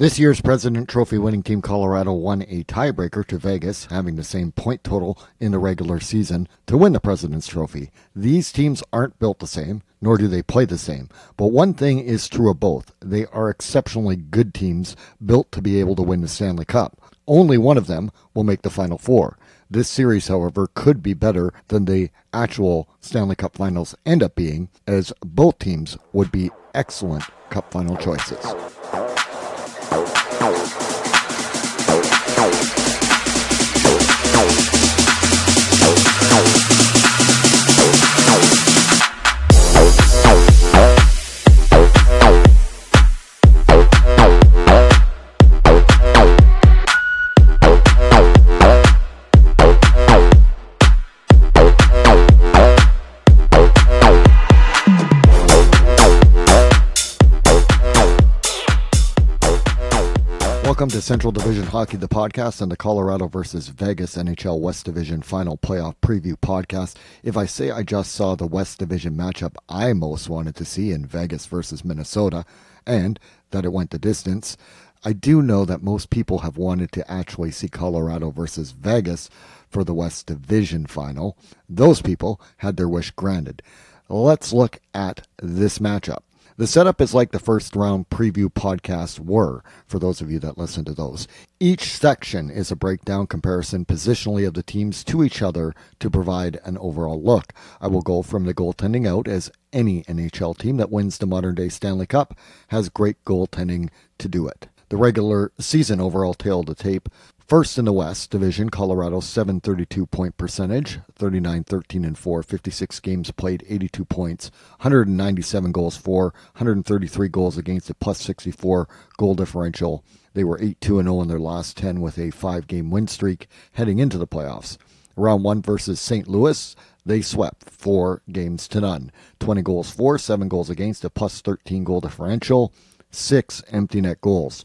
This year's President Trophy winning team Colorado won a tiebreaker to Vegas, having the same point total in the regular season to win the President's Trophy. These teams aren't built the same, nor do they play the same. But one thing is true of both they are exceptionally good teams built to be able to win the Stanley Cup. Only one of them will make the Final Four. This series, however, could be better than the actual Stanley Cup finals end up being, as both teams would be excellent Cup final choices. Thank Welcome to Central Division Hockey, the podcast, and the Colorado versus Vegas NHL West Division final playoff preview podcast. If I say I just saw the West Division matchup I most wanted to see in Vegas versus Minnesota, and that it went the distance, I do know that most people have wanted to actually see Colorado versus Vegas for the West Division final. Those people had their wish granted. Let's look at this matchup. The setup is like the first round preview podcasts were, for those of you that listen to those. Each section is a breakdown comparison positionally of the teams to each other to provide an overall look. I will go from the goaltending out, as any NHL team that wins the modern day Stanley Cup has great goaltending to do it. The regular season overall tail the tape First in the West Division, Colorado 732 point percentage, 39 13 and 4, 56 games played, 82 points, 197 goals for, 133 goals against a plus 64 goal differential. They were 8 2 0 in their last 10 with a five game win streak heading into the playoffs. Round 1 versus St. Louis, they swept four games to none. 20 goals for, 7 goals against a plus 13 goal differential, 6 empty net goals.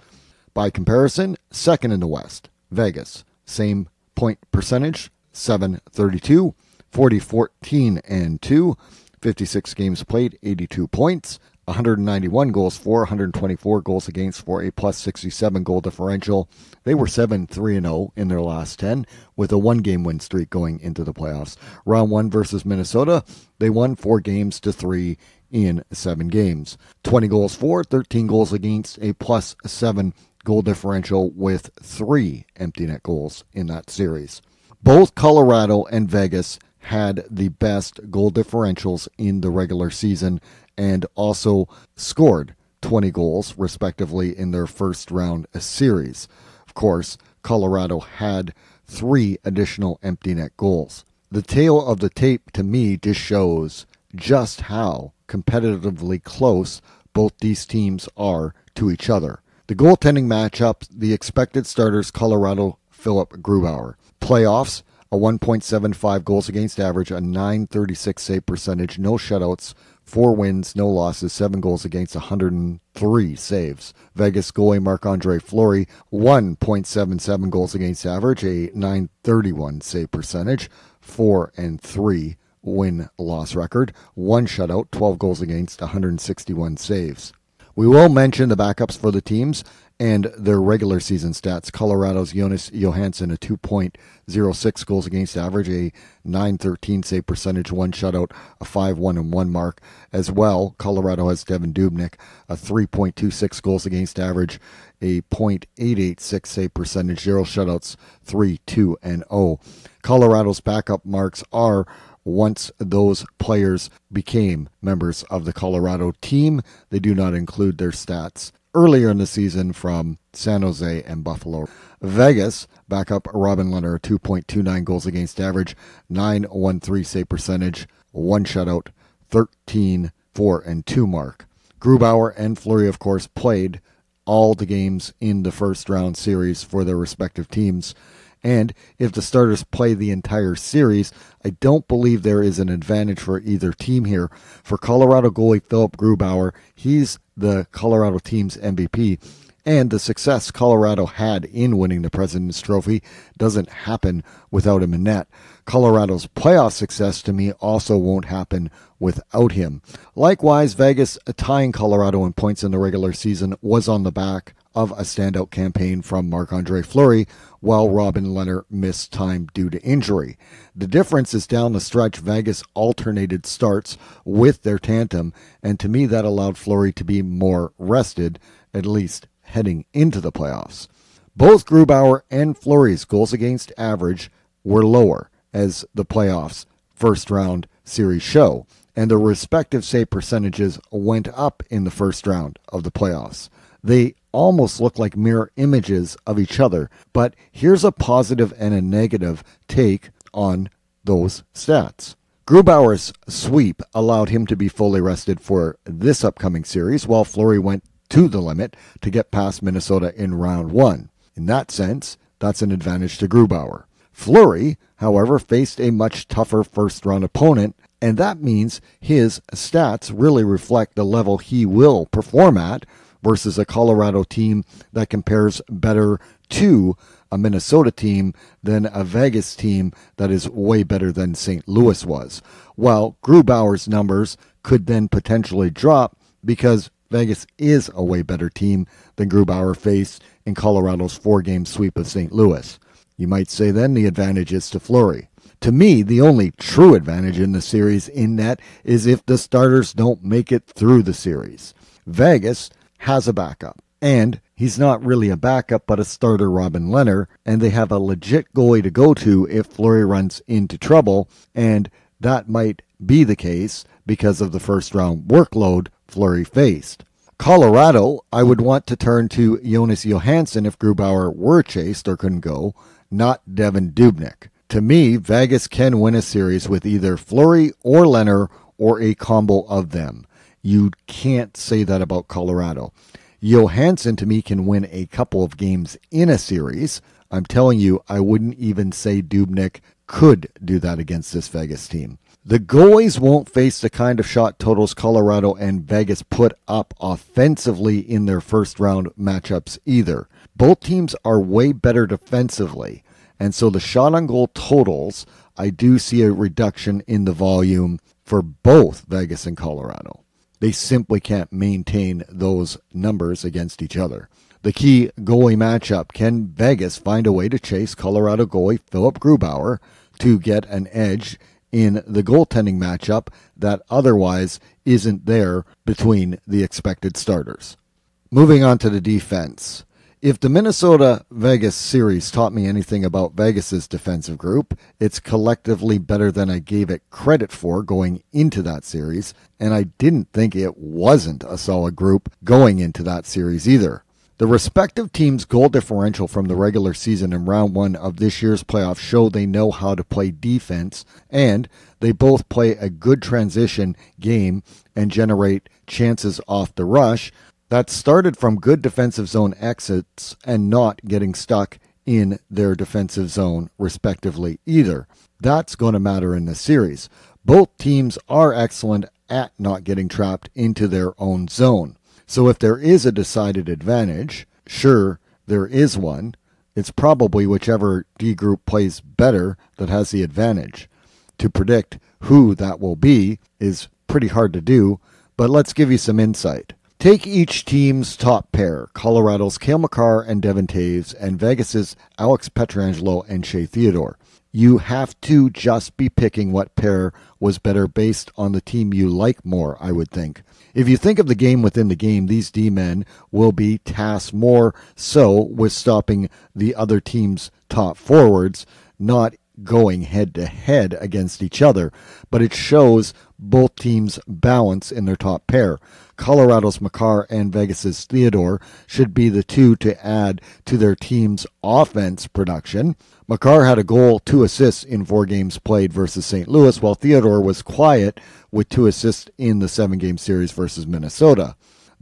By comparison, second in the West. Vegas. Same point percentage, 732, 40 14 and 2, 56 games played, 82 points, 191 goals for, 124 goals against for a plus 67 goal differential. They were 7 3 0 in their last 10 with a one game win streak going into the playoffs. Round 1 versus Minnesota, they won 4 games to 3 in 7 games. 20 goals for, 13 goals against, a plus 7 goal differential with three empty net goals in that series. Both Colorado and Vegas had the best goal differentials in the regular season and also scored 20 goals, respectively, in their first round series. Of course, Colorado had three additional empty net goals. The tail of the tape to me just shows just how competitively close both these teams are to each other. The goaltending matchup, the expected starters Colorado Philip Grubauer. Playoffs, a 1.75 goals against average, a 936 save percentage, no shutouts, four wins, no losses, seven goals against 103 saves. Vegas goalie Marc Andre Fleury, 1.77 goals against average, a 931 save percentage, four and three win loss record, one shutout, 12 goals against, 161 saves. We will mention the backups for the teams and their regular season stats. Colorado's Jonas Johansson, a 2.06 goals against average, a 913 save percentage, one shutout, a 5 1 and 1 mark. As well, Colorado has Devan Dubnyk, a 3.26 goals against average, a .886 save percentage, zero shutouts, 3 2 and 0. Colorado's backup marks are once those players became members of the Colorado team. They do not include their stats earlier in the season from San Jose and Buffalo. Vegas, backup Robin Lehner, 2.29 goals against average, 913 save percentage, one shutout, 13 4 and 2 mark. Grubauer and Fleury, of course, played all the games in the first round series for their respective teams. And if the starters play the entire series, I don't believe there is an advantage for either team here. For Colorado goalie Philip Grubauer, he's the Colorado team's MVP. And the success Colorado had in winning the President's Trophy doesn't happen without him in net. Colorado's playoff success to me also won't happen without him. Likewise, Vegas tying Colorado in points in the regular season was on the back of a standout campaign from Marc Andre Fleury, while Robin Lehner missed time due to injury. The difference is down the stretch, Vegas alternated starts with their tandem, and to me, that allowed Fleury to be more rested, at least heading into the playoffs. Both Grubauer and Fleury's goals against average were lower as the playoffs first round series show, and their respective save percentages went up in the first round of the playoffs. They almost look like mirror images of each other, but here's a positive and a negative take on those stats. Grubauer's sweep allowed him to be fully rested for this upcoming series, while Fleury went to the limit to get past Minnesota in round one. In that sense, that's an advantage to Grubauer. Fleury, however, faced a much tougher first round opponent, and that means his stats really reflect the level he will perform at versus a Colorado team that compares better to a Minnesota team than a Vegas team that is way better than St. Louis was. While Grubauer's numbers could then potentially drop because Vegas is a way better team than Grubauer faced in Colorado's four game sweep of St. Louis. You might say then the advantage is to Fleury. To me, the only true advantage in the series in net is if the starters don't make it through the series. Vegas has a backup, and he's not really a backup but a starter Robin Lehner, and they have a legit goalie to go to if Fleury runs into trouble, and that might be the case because of the first round workload Fleury faced. Colorado, I would want to turn to Jonas Johansson if Grubauer were chased or couldn't go, not Devan Dubnyk. To me, Vegas can win a series with either Fleury or Lehner or a combo of them. You can't say that about Colorado. Johansson, to me, can win a couple of games in a series. I'm telling you, I wouldn't even say Dubnyk could do that against this Vegas team. The goalies won't face the kind of shot totals Colorado and Vegas put up offensively in their first round matchups either. Both teams are way better defensively, and so the shot on goal totals, I do see a reduction in the volume for both Vegas and Colorado. They simply can't maintain those numbers against each other. The key goalie matchup can Vegas find a way to chase Colorado goalie Philip Grubauer to get an edge in the goaltending matchup that otherwise isn't there between the expected starters. Moving on to the defense. If the Minnesota Vegas series taught me anything about Vegas's defensive group, it's collectively better than I gave it credit for going into that series, and I didn't think it wasn't a solid group going into that series either. The respective teams' goal differential from the regular season in round one of this year's playoffs show they know how to play defense, and they both play a good transition game and generate chances off the rush that started from good defensive zone exits and not getting stuck in their defensive zone, respectively, either. That's going to matter in this series. Both teams are excellent at not getting trapped into their own zone. So if there is a decided advantage, sure, there is one. It's probably whichever D group plays better that has the advantage. To predict who that will be is pretty hard to do, but let's give you some insight. Take each team's top pair Colorado's Cale Makar and Devon Toews, and Vegas's Alex Pietrangelo and Shea Theodore. You have to just be picking what pair was better based on the team you like more, I would think. If you think of the game within the game, these D men will be tasked more so with stopping the other team's top forwards, not going head to head against each other, but it shows both teams' balance in their top pair. Colorado's Makar and Vegas's Theodore should be the two to add to their team's offense production. Makar had a goal, two assists in four games played versus St. Louis, while Theodore was quiet with two assists in the seven game series versus Minnesota.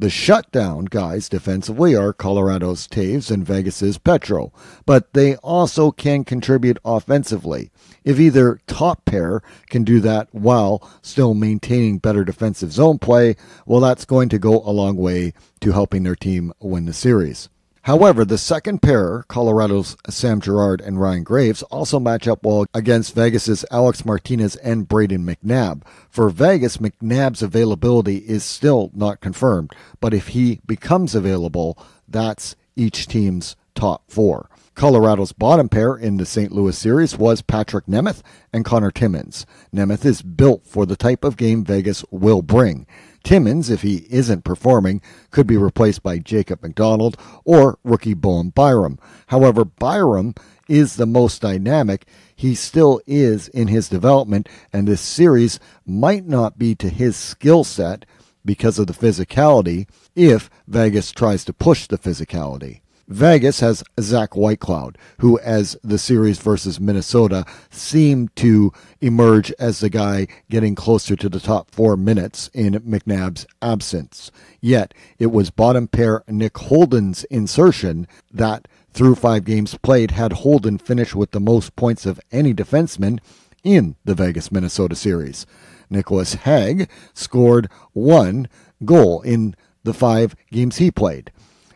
The shutdown guys defensively are Colorado's Toews and Vegas's Petro, but they also can contribute offensively. If either top pair can do that while still maintaining better defensive zone play, well, that's going to go a long way to helping their team win the series. However, the second pair, Colorado's Sam Girard and Ryan Graves, also match up well against Vegas's Alex Martinez and Brayden McNabb. For Vegas, McNabb's availability is still not confirmed, but if he becomes available, that's each team's top four. Colorado's bottom pair in the St. Louis series was Patrick Nemeth and Connor Timmins. Nemeth is built for the type of game Vegas will bring. Timmins, if he isn't performing, could be replaced by Jacob MacDonald or rookie Bowen Byram. However, Byram is the most dynamic. He still is in his development, and this series might not be to his skill set because of the physicality if Vegas tries to push the physicality. Vegas has Zach Whitecloud, who, as the series versus Minnesota, seemed to emerge as the guy getting closer to the top four minutes in McNabb's absence. Yet, it was bottom pair Nick Holden's insertion that, through five games played, had Holden finish with the most points of any defenseman in the Vegas Minnesota series. Nicholas Hague scored one goal in the five games he played.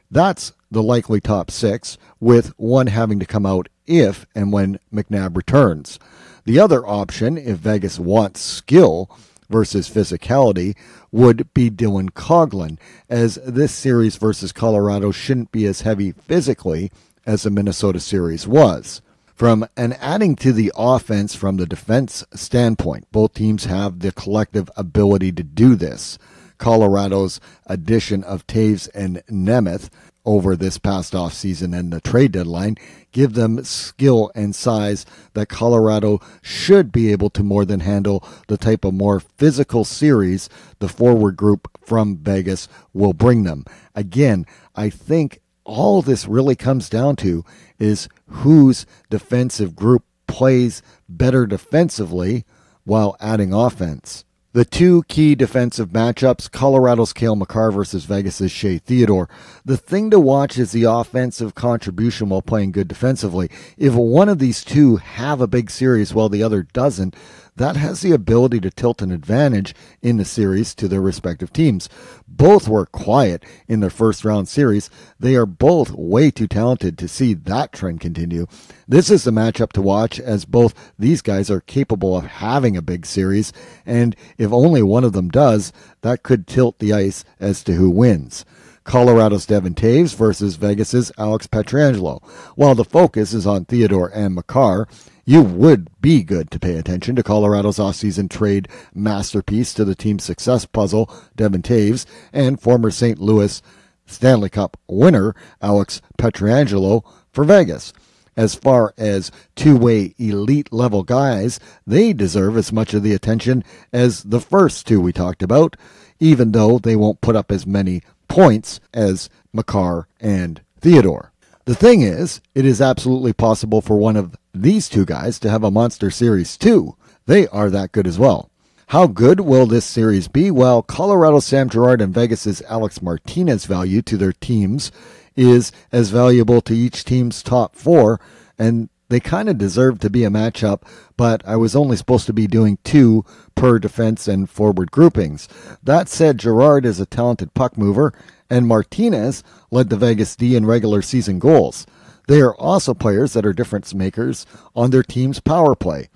That's the likely top six, with one having to come out if and when McNabb returns. The other option, if Vegas wants skill versus physicality, would be Dylan Coghlan, as this series versus Colorado shouldn't be as heavy physically as the Minnesota series was. From an adding to the offense from the defense standpoint, both teams have the collective ability to do this. Colorado's addition of Toews and Nemeth over this past offseason and the trade deadline give them skill and size that Colorado should be able to more than handle the type of more physical series the forward group from Vegas will bring them. Again, I think all this really comes down to is whose defensive group plays better defensively while adding offense. The two key defensive matchups Colorado's Cale Makar versus Vegas's Shea Theodore. The thing to watch is the offensive contribution while playing good defensively. If one of these two have a big series while the other doesn't, that has the ability to tilt an advantage in the series to their respective teams. Both were quiet in their first round series. They are both way too talented to see that trend continue. This is the matchup to watch as both these guys are capable of having a big series, and if only one of them does, that could tilt the ice as to who wins. Colorado's Devon Toews versus Vegas's Alex Pietrangelo. While the focus is on Theodore and Makar, you would be good to pay attention to Colorado's offseason trade masterpiece to the team's success puzzle, Devon Toews, and former St. Louis Stanley Cup winner, Alex Pietrangelo, for Vegas. As far as two way elite level guys, they deserve as much of the attention as the first two we talked about, even though they won't put up as many points as Makar and Theodore. The thing is, it is absolutely possible for one of these two guys to have a monster series too. They are that good as well. How good will this series be? Well, Colorado Sam Girard and Vegas's Alex Martinez value to their teams is as valuable to each team's top four, and they kind of deserve to be a matchup, but I was only supposed to be doing two per defense and forward groupings. That said, Girard is a talented puck mover and Martinez led the Vegas D in regular season goals. They are also players that are difference makers on their team's power play.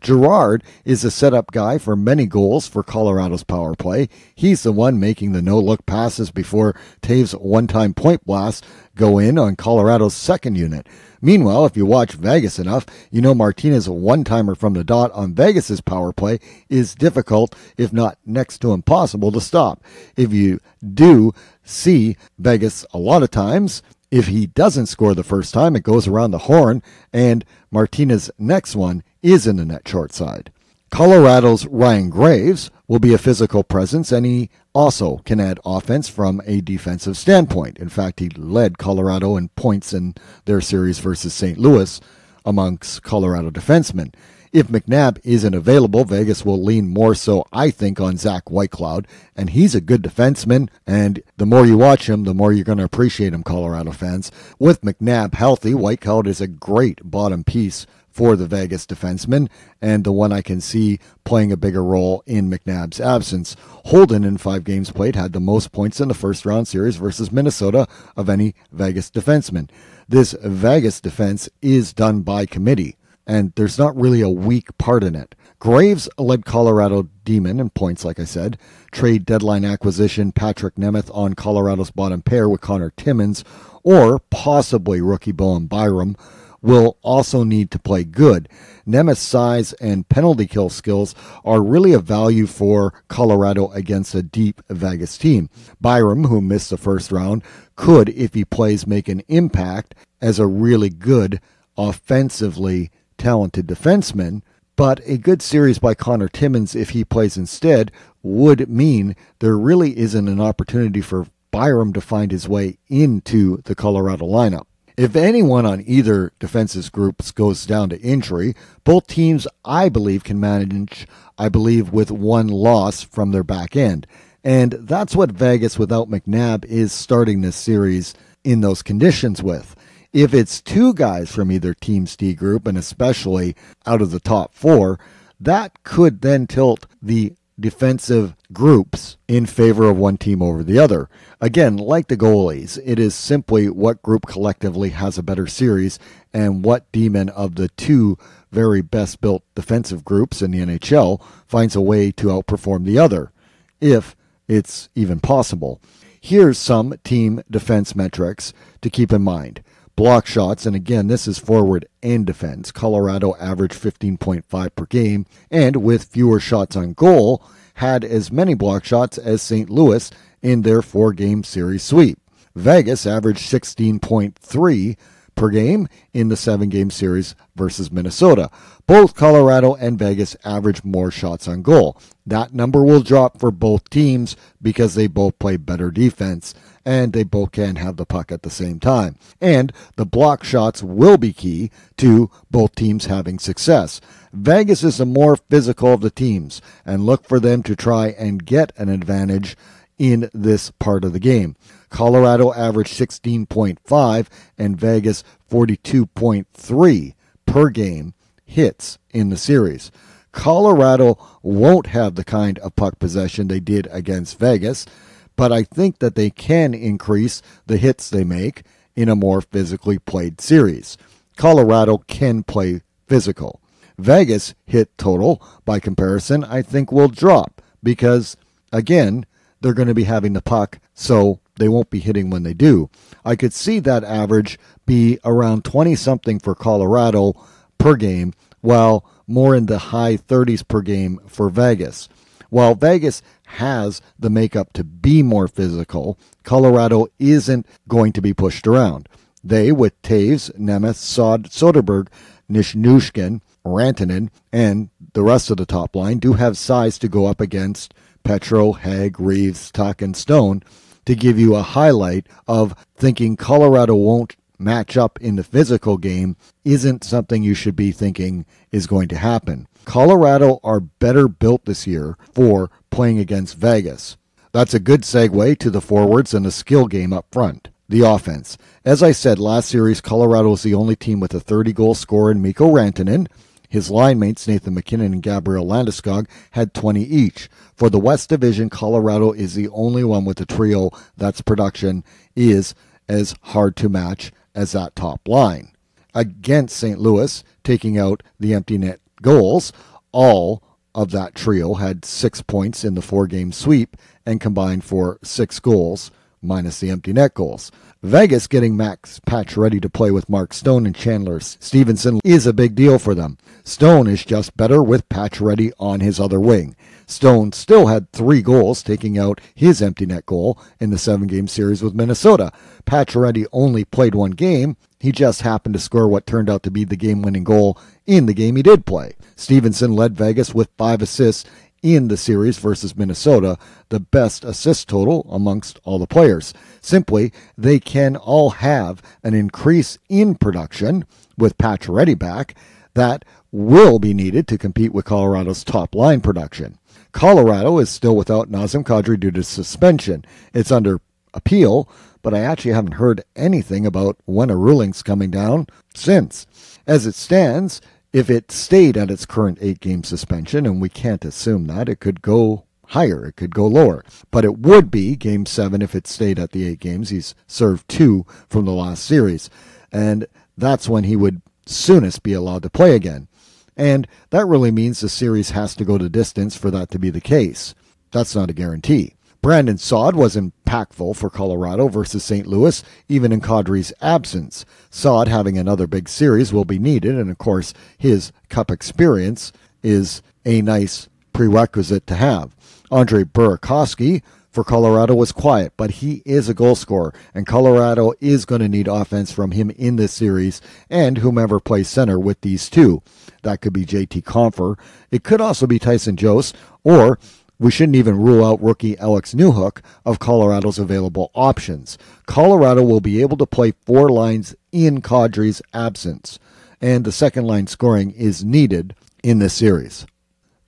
Girard is a setup guy for many goals for Colorado's power play. He's the one making the no look passes before Toews' one time point blast go in on Colorado's second unit. Meanwhile, if you watch Vegas enough, you know Martinez' one timer from the dot on Vegas's power play is difficult, if not next to impossible, to stop. If you do see Vegas a lot of times, if he doesn't score the first time, it goes around the horn, and Martinez' next one is in the net short side. Colorado's Ryan Graves will be a physical presence, and he also can add offense from a defensive standpoint. In fact, he led Colorado in points in their series versus St. Louis amongst Colorado defensemen. If McNabb isn't available, Vegas will lean more so, I think, on Zach Whitecloud, and he's a good defenseman. And the more you watch him, the more you're going to appreciate him, Colorado fans. With McNabb healthy, Whitecloud is a great bottom piece for the Vegas defenseman, and the one I can see playing a bigger role in McNabb's absence. Holden, in five games played, had the most points in the first round series versus Minnesota of any Vegas defenseman. This Vegas defense is done by committee. And there's not really a weak part in it. Graves led Colorado D-men in points, like I said. Trade deadline acquisition Patrick Nemeth on Colorado's bottom pair with Connor Timmins, or possibly rookie Bowen Byram, will also need to play good. Nemeth's size and penalty kill skills are really a value for Colorado against a deep Vegas team. Byram, who missed the first round, could, if he plays, make an impact as a really good, offensively talented defenseman. But a good series by Connor Timmins, if he plays instead, would mean there really isn't an opportunity for Byram to find his way into the Colorado lineup. If anyone on either defensive groups goes down to injury, both teams, I believe, can manage, I believe, with one loss from their back end. And that's what Vegas without McNabb is starting this series in those conditions with. If it's two guys from either team's D group, and especially out of the top four, that could then tilt the defensive groups in favor of one team over the other. Again, like the goalies, it is simply what group collectively has a better series and what demon of the two very best built defensive groups in the NHL finds a way to outperform the other, if it's even possible. Here's some team defense metrics to keep in mind. Block shots, and again, this is forward and defense. Colorado averaged 15.5 per game, and with fewer shots on goal, had as many block shots as St. Louis in their four game series sweep. Vegas averaged 16.3 per game in the seven game series versus Minnesota. Both Colorado and Vegas averaged more shots on goal. That number will drop for both teams because they both play better defense and they both can have the puck at the same time. And the block shots will be key to both teams having success. Vegas is the more physical of the teams and look for them to try and get an advantage in this part of the game. Colorado averaged 16.5 and Vegas 42.3 per game hits in the series. Colorado won't have the kind of puck possession they did against Vegas, but I think that they can increase the hits they make in a more physically played series. Colorado can play physical. Vegas hit total, by comparison, I think will drop because, again, they're going to be having the puck, so they won't be hitting when they do. I could see that average be around 20 something for Colorado per game, while more in the high 30s per game for Vegas. While Vegas has the makeup to be more physical, Colorado isn't going to be pushed around. They, with Toews, Nemeth, Saad, Soderberg, Nichushkin, Rantanen, and the rest of the top line, do have size to go up against Petro, Hague, Reaves, Tuch, and Stone to give you a highlight of thinking Colorado won't match up in the physical game isn't something you should be thinking is going to happen. Colorado are better built this year for playing against Vegas. That's a good segue to the forwards and the skill game up front. The offense. As I said last series, Colorado is the only team with a 30 goal scorer in Mikko Rantanen. His line mates, Nathan MacKinnon and Gabriel Landeskog, had 20 each. For the West Division, Colorado is the only one with a trio that's production is as hard to match as that top line. Against St. Louis, taking out the empty net goals, all of that trio had six points in the four game sweep and combined for six goals, minus the empty net goals. Vegas getting Max Pacioretty to play with Mark Stone and Chandler Stephenson is a big deal for them. Stone is just better with Pacioretty on his other wing. Stone still had three goals, taking out his empty net goal in the seven game series with Minnesota. Pacioretty only played one game. He just happened to score what turned out to be the game winning goal in the game he did play. Stephenson led Vegas with five assists in the series versus Minnesota, the best assist total amongst all the players. Simply, they can all have an increase in production with Pacioretty back that will be needed to compete with Colorado's top line production. Colorado is still without Nazem Kadri due to suspension. It's under appeal, but I actually haven't heard anything about when a ruling's coming down since. As it stands, if it stayed at its current eight game suspension, and we can't assume that, it could go higher, it could go lower. But it would be game seven if it stayed at the eight games. He's served two from the last series. And that's when he would soonest be allowed to play again. And that really means the series has to go to distance for that to be the case. That's not a guarantee. Brandon Saad was impactful for Colorado versus St. Louis, even in Kadri's absence. Saad having another big series will be needed, and of course, his cup experience is a nice prerequisite to have. Andre Burakovsky for Colorado was quiet, but he is a goal scorer, and Colorado is going to need offense from him in this series and whomever plays center with these two. That could be JT Compher. It could also be Tyson Jost, or we shouldn't even rule out rookie Alex Newhook of Colorado's available options. Colorado will be able to play four lines in Kadri's absence, and the second line scoring is needed in this series.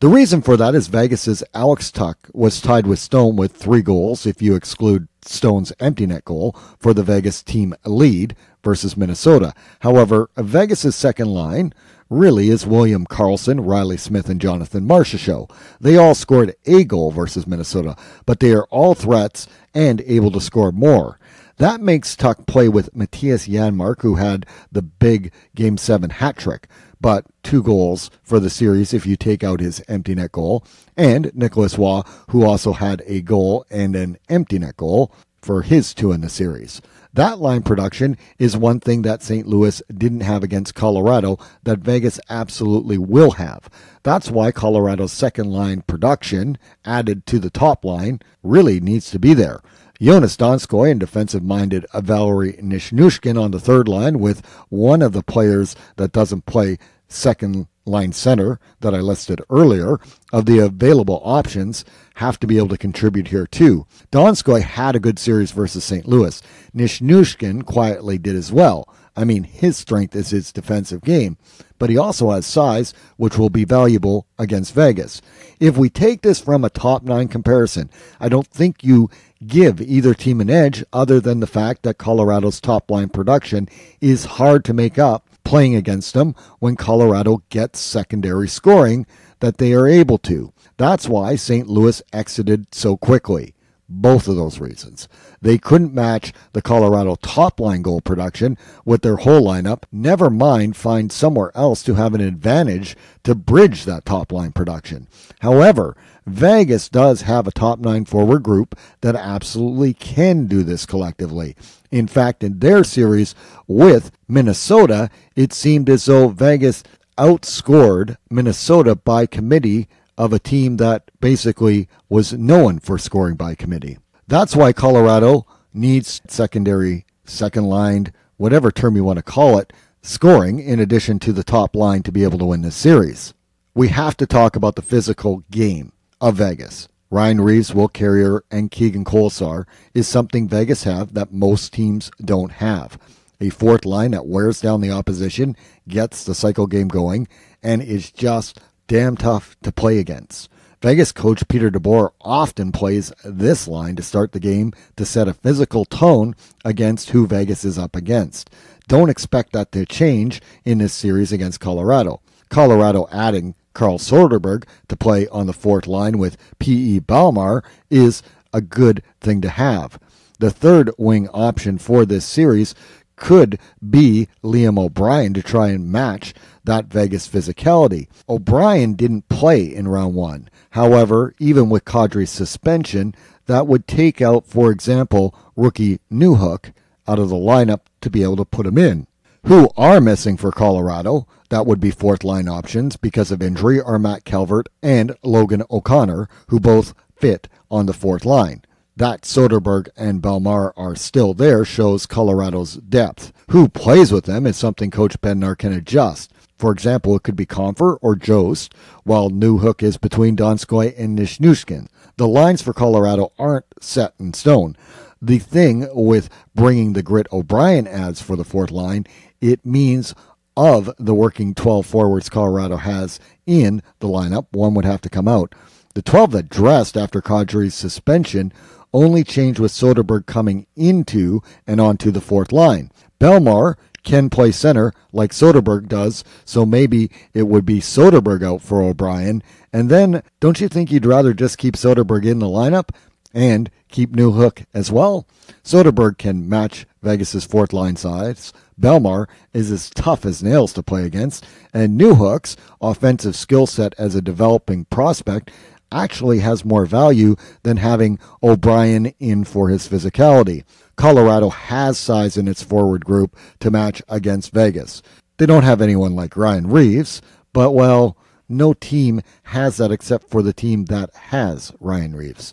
The reason for that is Vegas's Alex Tuch was tied with Stone with three goals, if you exclude Stone's empty net goal, for the Vegas team lead versus Minnesota. However, Vegas's second line really is William Karlsson, Reilly Smith, and Jonathan Marchessault. They all scored a goal versus Minnesota, but they are all threats and able to score more. That makes Tuch play with Mattias Janmark, who had the big Game 7 hat trick, but two goals for the series if you take out his empty net goal, and Nicolas Roy, who also had a goal and an empty net goal for his two in the series. That line production is one thing that St. Louis didn't have against Colorado that Vegas absolutely will have. That's why Colorado's second line production, added to the top line, really needs to be there. Joonas Donskoi and defensive minded Valeri Nichushkin on the third line, with one of the players that doesn't play second line center that I listed earlier of the available options have to be able to contribute here too. Donskoi had a good series versus St. Louis. Nichushkin quietly did as well. I mean, his strength is his defensive game, but he also has size, which will be valuable against Vegas. If we take this from a top nine comparison, I don't think you give either team an edge other than the fact that Colorado's top line production is hard to make up playing against them when Colorado gets secondary scoring that they are able to. That's why St. Louis exited so quickly. Both of those reasons. They couldn't match the Colorado top line goal production with their whole lineup, never mind find somewhere else to have an advantage to bridge that top line production. However, Vegas does have a top nine forward group that absolutely can do this collectively. In fact, in their series with Minnesota, it seemed as though Vegas outscored Minnesota by committee of a team that basically was known for scoring by committee. That's why Colorado needs secondary, second line, whatever term you want to call it, scoring in addition to the top line to be able to win this series. We have to talk about the physical game of Vegas. Ryan Reaves, Will Carrier, and Keegan Kolesar is something Vegas have that most teams don't have. A fourth line that wears down the opposition, gets the cycle game going, and is just damn tough to play against. Vegas coach Peter DeBoer often plays this line to start the game to set a physical tone against who Vegas is up against. Don't expect that to change in this series against Colorado. Colorado adding Carl Soderberg to play on the fourth line with P.E. Bellemare is a good thing to have. The third wing option for this series could be Liam O'Brien to try and match that Vegas physicality. O'Brien didn't play in round one. However, even with Kadri's suspension, that would take out, for example, rookie Newhook out of the lineup to be able to put him in. Who are missing for Colorado? That would be fourth line options because of injury are Matt Calvert and Logan O'Connor, who both fit on the fourth line. That Soderberg and Bellemare are still there shows Colorado's depth. Who plays with them is something Coach Bednar can adjust. For example, it could be Compher or Jost, while Newhook is between Donskoi and Nichushkin. The lines for Colorado aren't set in stone. The thing with bringing the grit O'Brien adds for the fourth line, it means of the working 12 forwards Colorado has in the lineup, one would have to come out. The 12 that dressed after Kadri's suspension only changed with Soderberg coming into and onto the fourth line. Bellemare can play center like Soderberg does, so maybe it would be Soderberg out for O'Brien. And then, don't you think you'd rather just keep Soderberg in the lineup and keep Newhook as well? Soderberg can match Vegas's fourth line size, Bellemare is as tough as nails to play against, and Newhook's offensive skill set as a developing prospect actually has more value than having O'Brien in for his physicality. Colorado has size in its forward group to match against Vegas. They don't have anyone like Ryan Reaves, but well, no team has that except for the team that has Ryan Reaves.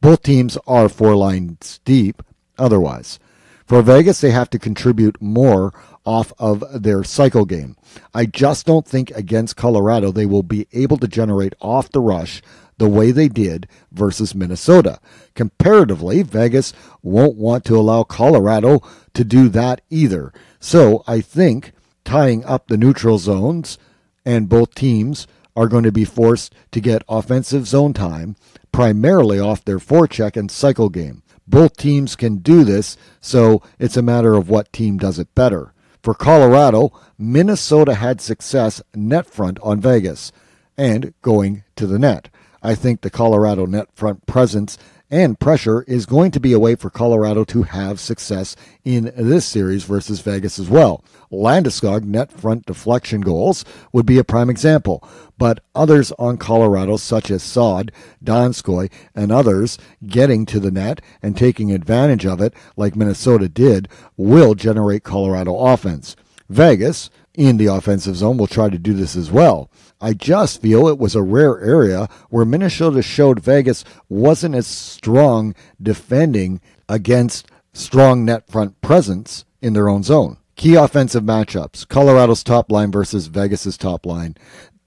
Both teams are four lines deep otherwise. For Vegas, they have to contribute more off of their cycle game. I just don't think against Colorado they will be able to generate off the rush the way they did versus Minnesota. Comparatively, Vegas won't want to allow Colorado to do that either. So I think tying up the neutral zones and both teams are going to be forced to get offensive zone time primarily off their forecheck and cycle game. Both teams can do this, so it's a matter of what team does it better. For Colorado, Minnesota had success net front on Vegas and going to the net. I think the Colorado net front presence and pressure is going to be a way for Colorado to have success in this series versus Vegas as well. Landeskog net front deflection goals would be a prime example, but others on Colorado, such as Saad, Donskoi, and others getting to the net and taking advantage of it, like Minnesota did, will generate Colorado offense. Vegas, in the offensive zone, will try to do this as well. I just feel it was a rare area where Minnesota showed Vegas wasn't as strong defending against strong net front presence in their own zone. Key offensive matchups Colorado's top line versus Vegas's top line.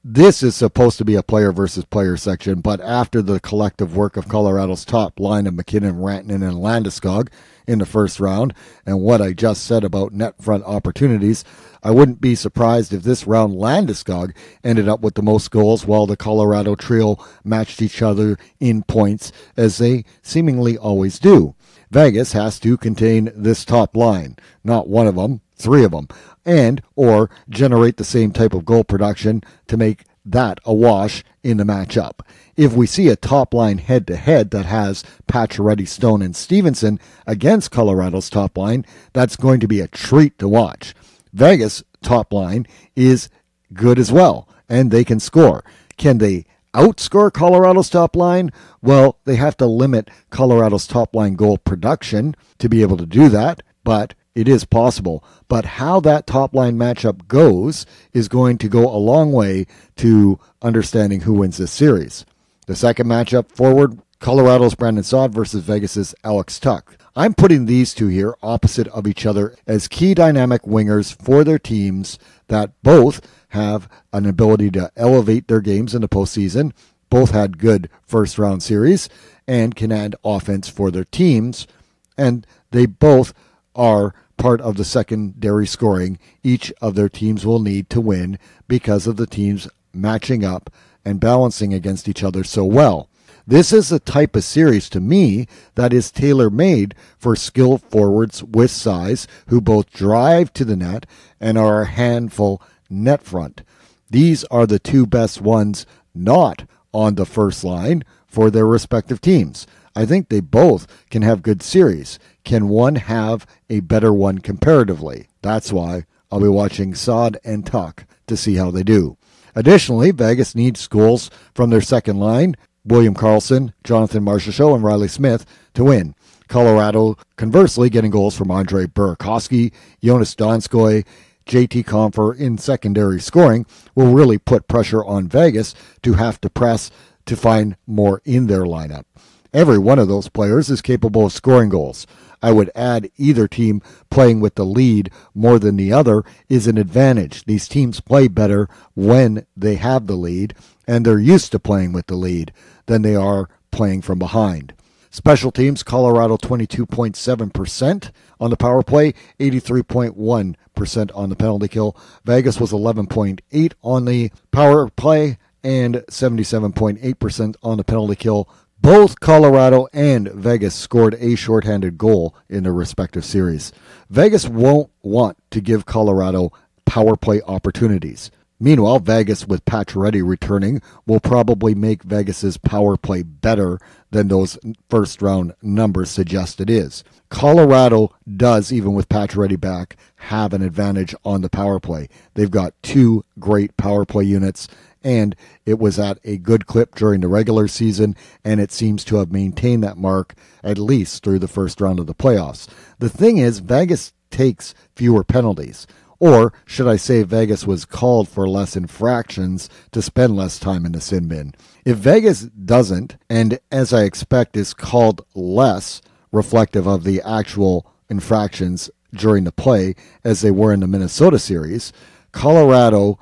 This is supposed to be a player versus player section, but after the collective work of Colorado's top line of MacKinnon, Rantanen, and Landeskog in the first round, and what I just said about net front opportunities, I wouldn't be surprised if this round Landeskog ended up with the most goals while the Colorado trio matched each other in points, as they seemingly always do. Vegas has to contain this top line, not one of them, three of them, and or generate the same type of goal production to make that a wash in the matchup. If we see a top line head to head that has Pacioretty, Stone, and Stephenson against Colorado's top line, that's going to be a treat to watch. Vegas top line is good as well, and they can score. Can they outscore Colorado's top line? Well, they have to limit Colorado's top line goal production to be able to do that, but it is possible. But how that top line matchup goes is going to go a long way to understanding who wins this series. The second matchup forward Colorado's Brandon Saad versus Vegas's Alex Tuch. I'm putting these two here opposite of each other as key dynamic wingers for their teams that both have an ability to elevate their games in the postseason, both had good first round series, and can add offense for their teams. And they both are part of the secondary scoring each of their teams will need to win because of the teams matching up and balancing against each other so well. This is a type of series to me that is tailor made for skilled forwards with size who both drive to the net and are a handful net front. These are the two best ones not on the first line for their respective teams. I think they both can have good series. Can one have a better one comparatively? That's why I'll be watching Saad and Tuch to see how they do. Additionally, Vegas needs goals from their second line William Karlsson, Jonathan Marchessault, and Reilly Smith to win. Colorado, conversely, getting goals from Andre Burakovsky, Joonas Donskoi, JT Compher in secondary scoring will really put pressure on Vegas to have to press to find more in their lineup. Every one of those players is capable of scoring goals. I would add either team playing with the lead more than the other is an advantage. These teams play better when they have the lead, and they're used to playing with the lead than they are playing from behind. Special teams, Colorado 22.7% on the power play, 83.1% on the penalty kill. Vegas was 11.8 on the power play and 77.8% on the penalty kill. Both Colorado and Vegas scored a shorthanded goal in their respective series. Vegas won't want to give Colorado power play opportunities. Meanwhile, Vegas with Pacioretty returning will probably make Vegas's power play better than those first round numbers suggest it is. Colorado does, even with Pacioretty back, have an advantage on the power play. They've got two great power play units, and it was at a good clip during the regular season, and it seems to have maintained that mark at least through the first round of the playoffs. The thing is, Vegas takes fewer penalties. Or should I say, Vegas was called for less infractions to spend less time in the sin bin? If Vegas doesn't, and as I expect is called less reflective of the actual infractions during the play as they were in the Minnesota series, Colorado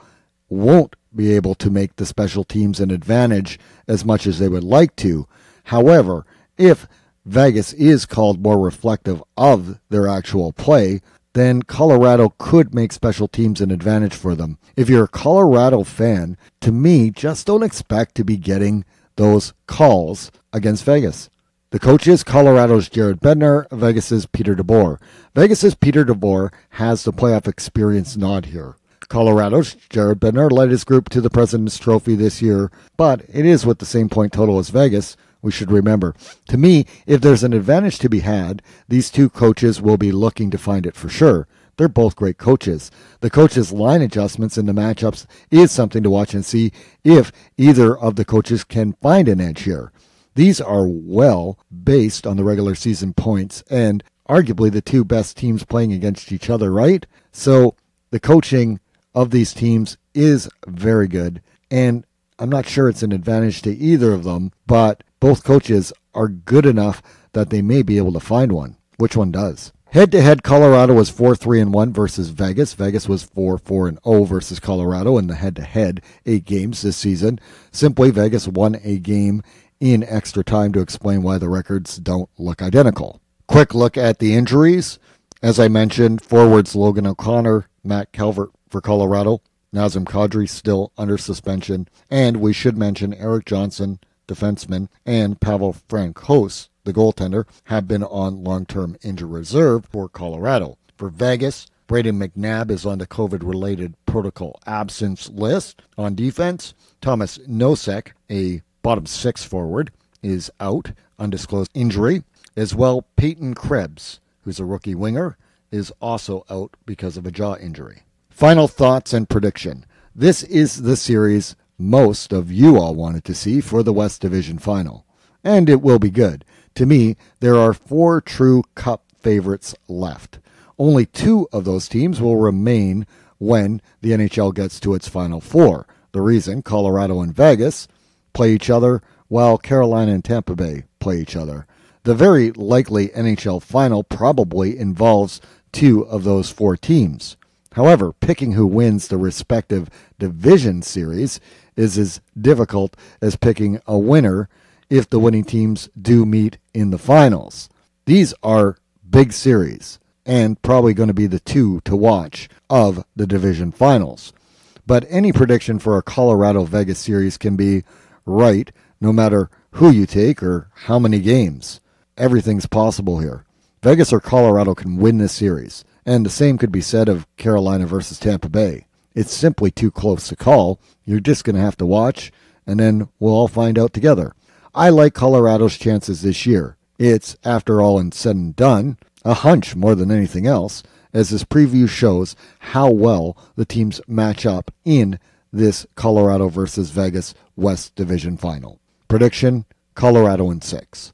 won't be able to make the special teams an advantage as much as they would like to. However, if Vegas is called more reflective of their actual play, then Colorado could make special teams an advantage for them. If you're a Colorado fan, to me, just don't expect to be getting those calls against Vegas. The coach is Colorado's Jared Bednar, Vegas's Peter DeBoer. Vegas's Peter DeBoer has the playoff experience nod here. Colorado's Jared Bednar led his group to the President's Trophy this year, but it is with the same point total as Vegas, we should remember. To me, if there's an advantage to be had, these two coaches will be looking to find it for sure. They're both great coaches. The coaches' line adjustments in the matchups is something to watch and see if either of the coaches can find an edge here. These are well based on the regular season points and arguably the two best teams playing against each other, right? So the coaching of these teams is very good. And I'm not sure it's an advantage to either of them, but both coaches are good enough that they may be able to find one. Which one does? Head to head, Colorado was 4 3 and 1 versus Vegas. Vegas was 4 4 and 0 versus Colorado in the head to head eight games this season. Simply, Vegas won a game in extra time to explain why the records don't look identical. Quick look at the injuries. As I mentioned, forwards Logan O'Connor, Matt Calvert for Colorado, Nazem Kadri still under suspension, and we should mention Erik Johnson defenseman, and Pavel Francouz, the goaltender, have been on long term injury reserve for Colorado. For Vegas, Brayden McNabb is on the COVID related protocol absence list. On defense, Tomas Nosek, a bottom six forward, is out, undisclosed injury. As well, Peyton Krebs, who's a rookie winger, is also out because of a jaw injury. Final thoughts and prediction. This is the series most of you all wanted to see for the West Division final. And it will be good. To me, there are four true Cup favorites left. Only two of those teams will remain when the NHL gets to its final four. The reason Colorado and Vegas play each other while Carolina and Tampa Bay play each other. The very likely NHL final probably involves two of those four teams. However, picking who wins the respective division series is as difficult as picking a winner if the winning teams do meet in the finals. These are big series and probably going to be the two to watch of the division finals. But any prediction for a Colorado Vegas series can be right no matter who you take or how many games. Everything's possible here. Vegas or Colorado can win this series, and the same could be said of Carolina versus Tampa Bay. It's simply too close to call. You're just going to have to watch, and then we'll all find out together. I like Colorado's chances this year. It's, after all and said and done, a hunch more than anything else, as this preview shows how well the teams match up in this Colorado versus Vegas West Division final. Prediction Colorado in six.